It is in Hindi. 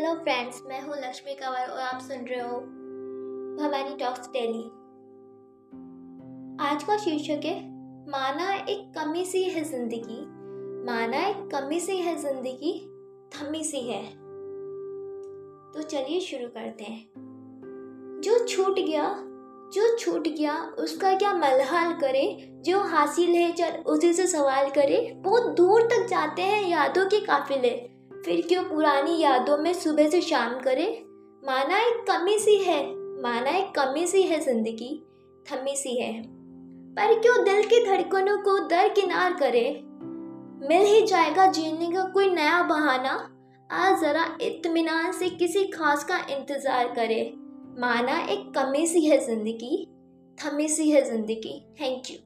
हेलो फ्रेंड्स मैं हूँ लक्ष्मी कंवर और आप सुन रहे हो भवानी टॉक्स डेली। आज का शीर्षक है, माना एक कमी सी है ज़िंदगी। माना एक कमी सी है ज़िंदगी थमी सी है। तो चलिए शुरू करते हैं। जो छूट गया, जो छूट गया, उसका क्या मलहाल करे? जो हासिल है, चल उसी से सवाल करे। बहुत दूर तक जाते हैं यादों के काफिले। फिर क्यों पुरानी यादों में सुबह से शाम करे? माना एक कमी सी है, माना एक कमी सी है ज़िंदगी, थमी सी है। पर क्यों दिल की धड़कनों को दरकिनार करे? मिल ही जाएगा जीने का कोई नया बहाना। आज ज़रा इत्मीनान से किसी खास का इंतज़ार करे। माना एक कमी सी है ज़िंदगी, थमी सी है ज़िंदगी। Thank you